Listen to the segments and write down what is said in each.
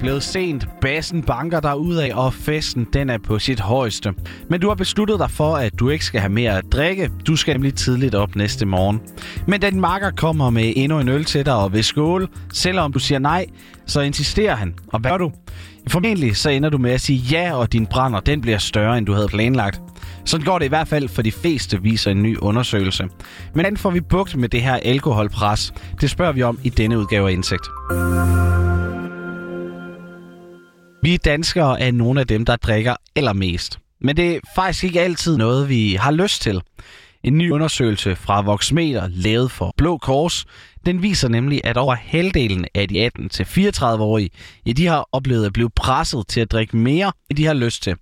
blevet sent, bassen banker der ud af, og festen den er på sit højeste. Men du har besluttet dig for, at du ikke skal have mere at drikke. Du skal nemlig tidligt op næste morgen. Men den makker kommer med endnu en øl til dig og vil skåle. Selvom du siger nej, så insisterer han. Og hvad gør du? Formentlig så ender du med at sige ja, og din brænder den bliver større, end du havde planlagt. Sådan går det i hvert fald for de fleste, viser en ny undersøgelse. Men hvordan får vi bugt med det her alkoholpres? Det spørger vi om i denne udgave af Indsigt. Vi danskere er nogle af dem, der drikker allermest. Men det er faktisk ikke altid noget, vi har lyst til. En ny undersøgelse fra Voxmeter, lavet for Blå Kors, den viser nemlig, at over halvdelen af de 18-34-årige, ja, de har oplevet at blive presset til at drikke mere, end de har lyst til.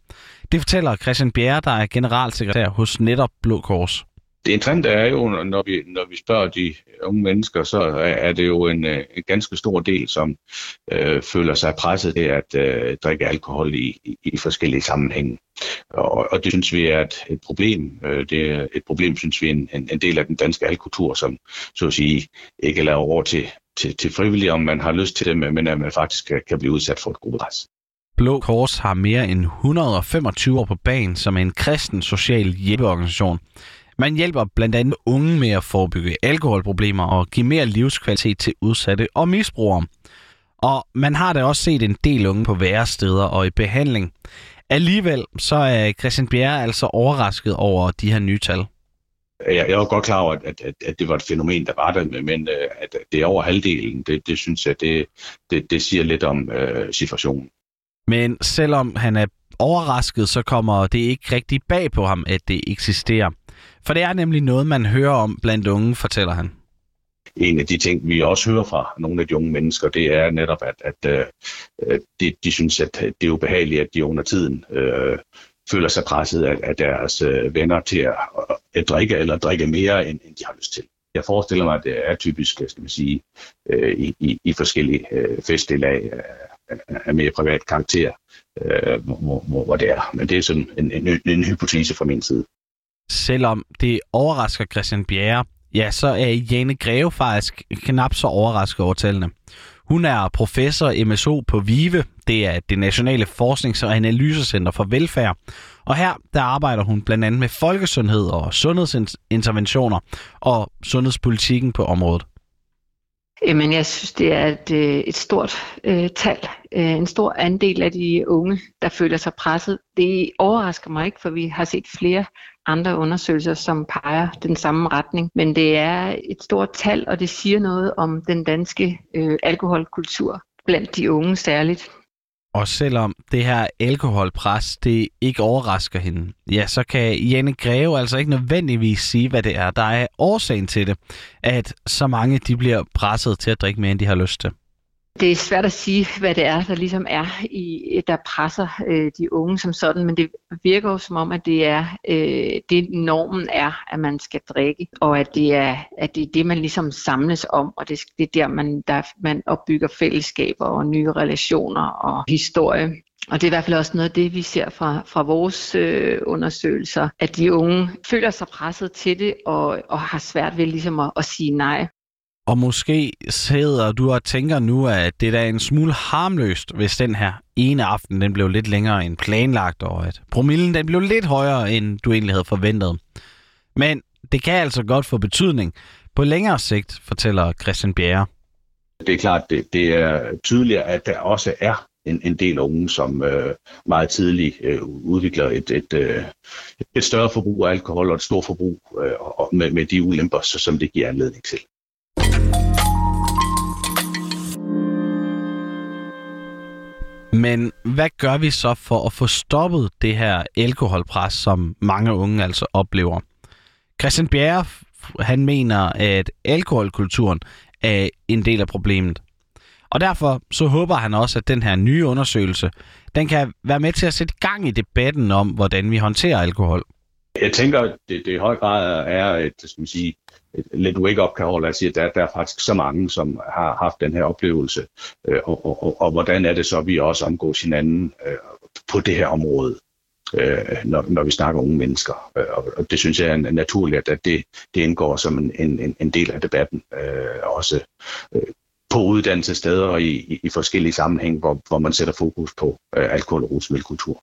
Det fortæller Christian Bjerre, der er generalsekretær hos netop Blå Kors. Det interessante er jo, når vi, når vi spørger de unge mennesker, så er det jo en, øh, en ganske stor del, som øh, føler sig presset til at øh, drikke alkohol i, i, i forskellige sammenhænge. Og, og det synes vi er et, et problem. Øh, det er et problem, synes vi, en, en del af den danske alkultur, som så at sige ikke laver over til, til, til frivillige, om man har lyst til det, men at man faktisk kan, kan blive udsat for et gruppepres. Blå Kors har mere end 125 år på banen som en kristen social hjælpeorganisation. Man hjælper blandt andet unge med at forebygge alkoholproblemer og give mere livskvalitet til udsatte og misbrugere. Og man har da også set en del unge på værre steder og i behandling. Alligevel så er Christian Bjerre altså overrasket over de her nye tal. Jeg, jeg var godt klar over, at, at, at det var et fænomen, der var der, men øh, at det er over halvdelen, det, det synes jeg, det, det, det siger lidt om øh, situationen. Men selvom han er overrasket, så kommer det ikke rigtig bag på ham, at det eksisterer. For det er nemlig noget, man hører om blandt unge, fortæller han. En af de ting, vi også hører fra nogle af de unge mennesker, det er netop, at, at uh, de, de synes, at det er ubehageligt, at de under tiden øh, føler sig presset af, af deres uh, venner til at, at drikke eller drikke mere, end, end de har lyst til. Jeg forestiller mig, at det er typisk, skal man sige, øh, i, i, i forskellige uh, festdelag af mere privat karakter, uh, hvor, hvor, hvor det er. Men det er sådan en, en, en hypotese fra min side. Selvom det overrasker Christian Bjerre, ja, så er Jane Greve faktisk knap så overrasket over tallene. Hun er professor MSO på VIVE, det er det Nationale Forsknings- og Analysecenter for Velfærd. Og her der arbejder hun blandt andet med folkesundhed og sundhedsinterventioner og sundhedspolitikken på området. Jamen, jeg synes, det er et, øh, et stort øh, tal. Øh, en stor andel af de unge, der føler sig presset. Det overrasker mig ikke, for vi har set flere andre undersøgelser, som peger den samme retning. Men det er et stort tal, og det siger noget om den danske øh, alkoholkultur blandt de unge særligt. Og selvom det her alkoholpres, det ikke overrasker hende, ja, så kan Janne Greve altså ikke nødvendigvis sige, hvad det er, der er årsagen til det, at så mange de bliver presset til at drikke mere, end de har lyst til. Det er svært at sige, hvad det er, der ligesom er, i, der presser øh, de unge som sådan, men det virker jo som om, at det er øh, det normen er, at man skal drikke, og at det er, at det, er det, man ligesom samles om, og det, det er der, man, der, man opbygger fællesskaber og nye relationer og historie. Og det er i hvert fald også noget af det, vi ser fra, fra vores øh, undersøgelser, at de unge føler sig presset til det og, og har svært ved ligesom at, at sige nej. Og måske sidder du og tænker nu, at det er en smule harmløst, hvis den her ene aften den blev lidt længere end planlagt, og at promillen den blev lidt højere, end du egentlig havde forventet. Men det kan altså godt få betydning på længere sigt, fortæller Christian Bjerre. Det er klart, det, det er tydeligt, at der også er en, en del unge, som øh, meget tidligt øh, udvikler et, et, øh, et større forbrug af alkohol og et stort forbrug øh, og med, med de ulemper, som det giver anledning til. Men hvad gør vi så for at få stoppet det her alkoholpres, som mange unge altså oplever? Christian Bjerre, han mener, at alkoholkulturen er en del af problemet. Og derfor så håber han også, at den her nye undersøgelse, den kan være med til at sætte gang i debatten om, hvordan vi håndterer alkohol. Jeg tænker, det, det i høj grad er et, skal man sige, et lidt wake-up call, at sige, at der, der er faktisk så mange, som har haft den her oplevelse, øh, og, og, og, og hvordan er det så, at vi også omgås hinanden øh, på det her område, øh, når, når vi snakker unge mennesker. Øh, og, og det synes jeg er naturligt, at det, det indgår som en, en, en del af debatten. Øh, også øh, på uddannelsessteder og i, i, i forskellige sammenhæng, hvor, hvor man sætter fokus på øh, alkohol- og rusmiddelkultur.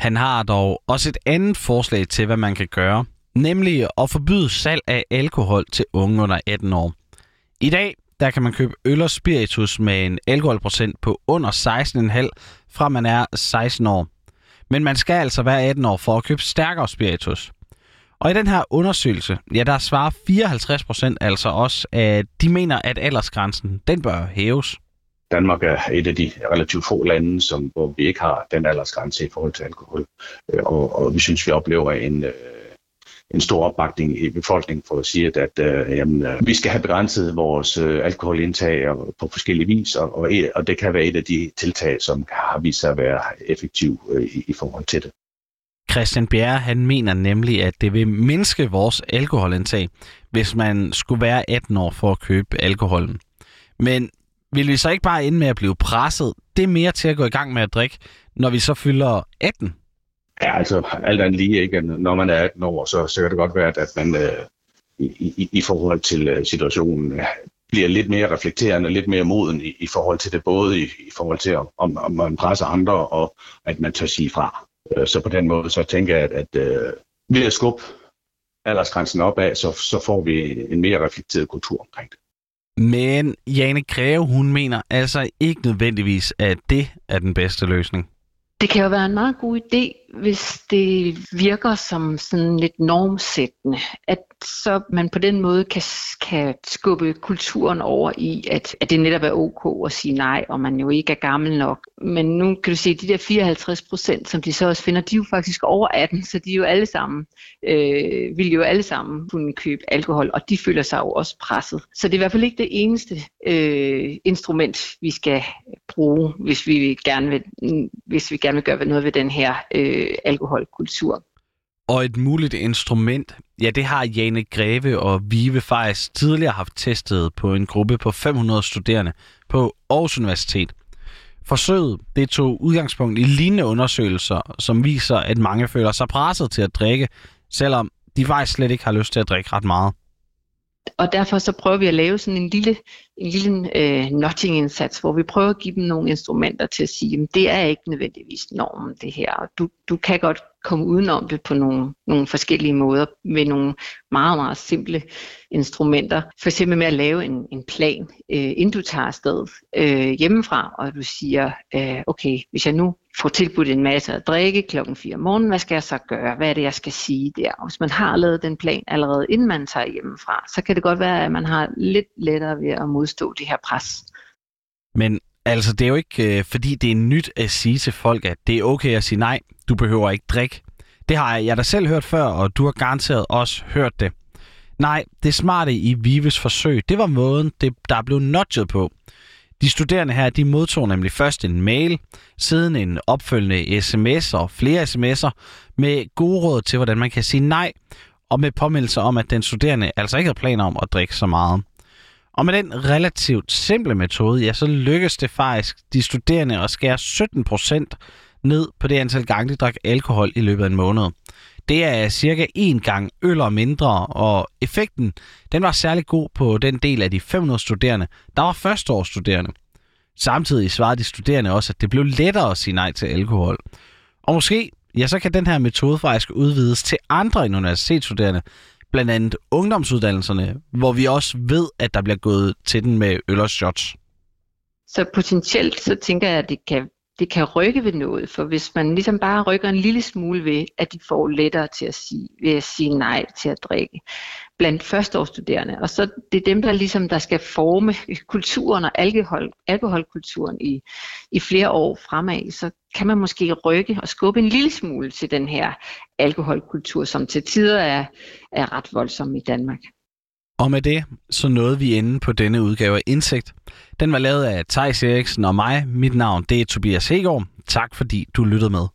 Han har dog også et andet forslag til, hvad man kan gøre, nemlig at forbyde salg af alkohol til unge under 18 år. I dag der kan man købe øl og spiritus med en alkoholprocent på under 16,5 fra man er 16 år. Men man skal altså være 18 år for at købe stærkere spiritus. Og i den her undersøgelse, ja, der svarer 54 procent altså også, at de mener, at aldersgrænsen, den bør hæves. Danmark er et af de relativt få lande, som, hvor vi ikke har den aldersgrænse i forhold til alkohol. Øh, og, og vi synes, vi oplever en, øh, en stor opbakning i befolkningen for at sige, at, at øh, jamen, øh, vi skal have begrænset vores øh, alkoholindtag på forskellige vis, og, og, og det kan være et af de tiltag, som har vist sig at være effektiv øh, i, i forhold til det. Christian Bjerre, han mener nemlig, at det vil mindske vores alkoholindtag, hvis man skulle være 18 år for at købe alkoholen. Men vil vi så ikke bare ende med at blive presset? Det er mere til at gå i gang med at drikke, når vi så fylder 18. Ja, altså alt andet lige, ikke? når man er 18 år, så, så kan det godt være, at man øh, i, i, i forhold til øh, situationen bliver lidt mere reflekterende, lidt mere moden i, i forhold til det, både i, i forhold til, om, om man presser andre, og at man tør sige fra. Øh, så på den måde, så tænker jeg, at, at øh, ved at skubbe aldersgrænsen opad, så, så får vi en mere reflekteret kultur omkring det. Men Jane Greve, hun mener altså ikke nødvendigvis, at det er den bedste løsning. Det kan jo være en meget god idé, hvis det virker som sådan lidt normsættende, at så man på den måde kan, kan skubbe kulturen over i, at, at det netop er ok at sige nej, og man jo ikke er gammel nok. Men nu kan du se, at de der 54 procent, som de så også finder, de er jo faktisk over 18, så de er jo alle sammen, øh, vil jo alle sammen kunne købe alkohol, og de føler sig jo også presset. Så det er i hvert fald ikke det eneste øh, instrument, vi skal bruge, hvis vi gerne vil, hvis vi gerne vil gøre noget ved den her øh, alkoholkultur. Og et muligt instrument, ja det har Jane Greve og Vive faktisk tidligere haft testet på en gruppe på 500 studerende på Aarhus Universitet. Forsøget det tog udgangspunkt i lignende undersøgelser, som viser, at mange føler sig presset til at drikke, selvom de faktisk slet ikke har lyst til at drikke ret meget og derfor så prøver vi at lave sådan en lille, en lille øh, notching-indsats, hvor vi prøver at give dem nogle instrumenter til at sige, at det er ikke nødvendigvis normen det her, og du, du kan godt komme udenom det på nogle, nogle forskellige måder med nogle meget, meget simple instrumenter. For eksempel med at lave en, en plan, øh, inden du tager afsted øh, hjemmefra, og du siger, øh, okay, hvis jeg nu får tilbudt en masse at drikke klokken 4 om morgenen, hvad skal jeg så gøre? Hvad er det, jeg skal sige der? Og hvis man har lavet den plan allerede, inden man tager hjemmefra, så kan det godt være, at man har lidt lettere ved at modstå det her pres. Men altså, det er jo ikke, øh, fordi det er nyt at sige til folk, at det er okay at sige nej, du behøver ikke drikke. Det har jeg da selv hørt før, og du har garanteret også hørt det. Nej, det smarte i Vives forsøg, det var måden, det, der blev nudget på. De studerende her, de modtog nemlig først en mail, siden en opfølgende sms og flere sms'er med gode råd til, hvordan man kan sige nej, og med påmeldelser om, at den studerende altså ikke havde planer om at drikke så meget. Og med den relativt simple metode, ja, så lykkedes det faktisk de studerende at skære 17 procent ned på det antal gange, de drak alkohol i løbet af en måned. Det er cirka en gang øl og mindre, og effekten den var særlig god på den del af de 500 studerende, der var førsteårsstuderende. Samtidig svarede de studerende også, at det blev lettere at sige nej til alkohol. Og måske, ja, så kan den her metode faktisk udvides til andre end universitetsstuderende, blandt andet ungdomsuddannelserne, hvor vi også ved, at der bliver gået til den med øl og shots. Så potentielt, så tænker jeg, at det kan det kan rykke ved noget, for hvis man ligesom bare rykker en lille smule ved, at de får lettere til at sige, ved at sige nej til at drikke blandt førsteårsstuderende. Og så det er dem, der ligesom der skal forme kulturen og alkohol, alkoholkulturen i, i flere år fremad, så kan man måske rykke og skubbe en lille smule til den her alkoholkultur, som til tider er, er ret voldsom i Danmark. Og med det, så nåede vi inde på denne udgave af Indsigt. Den var lavet af Thijs Eriksen og mig. Mit navn det er Tobias Hegård. Tak fordi du lyttede med.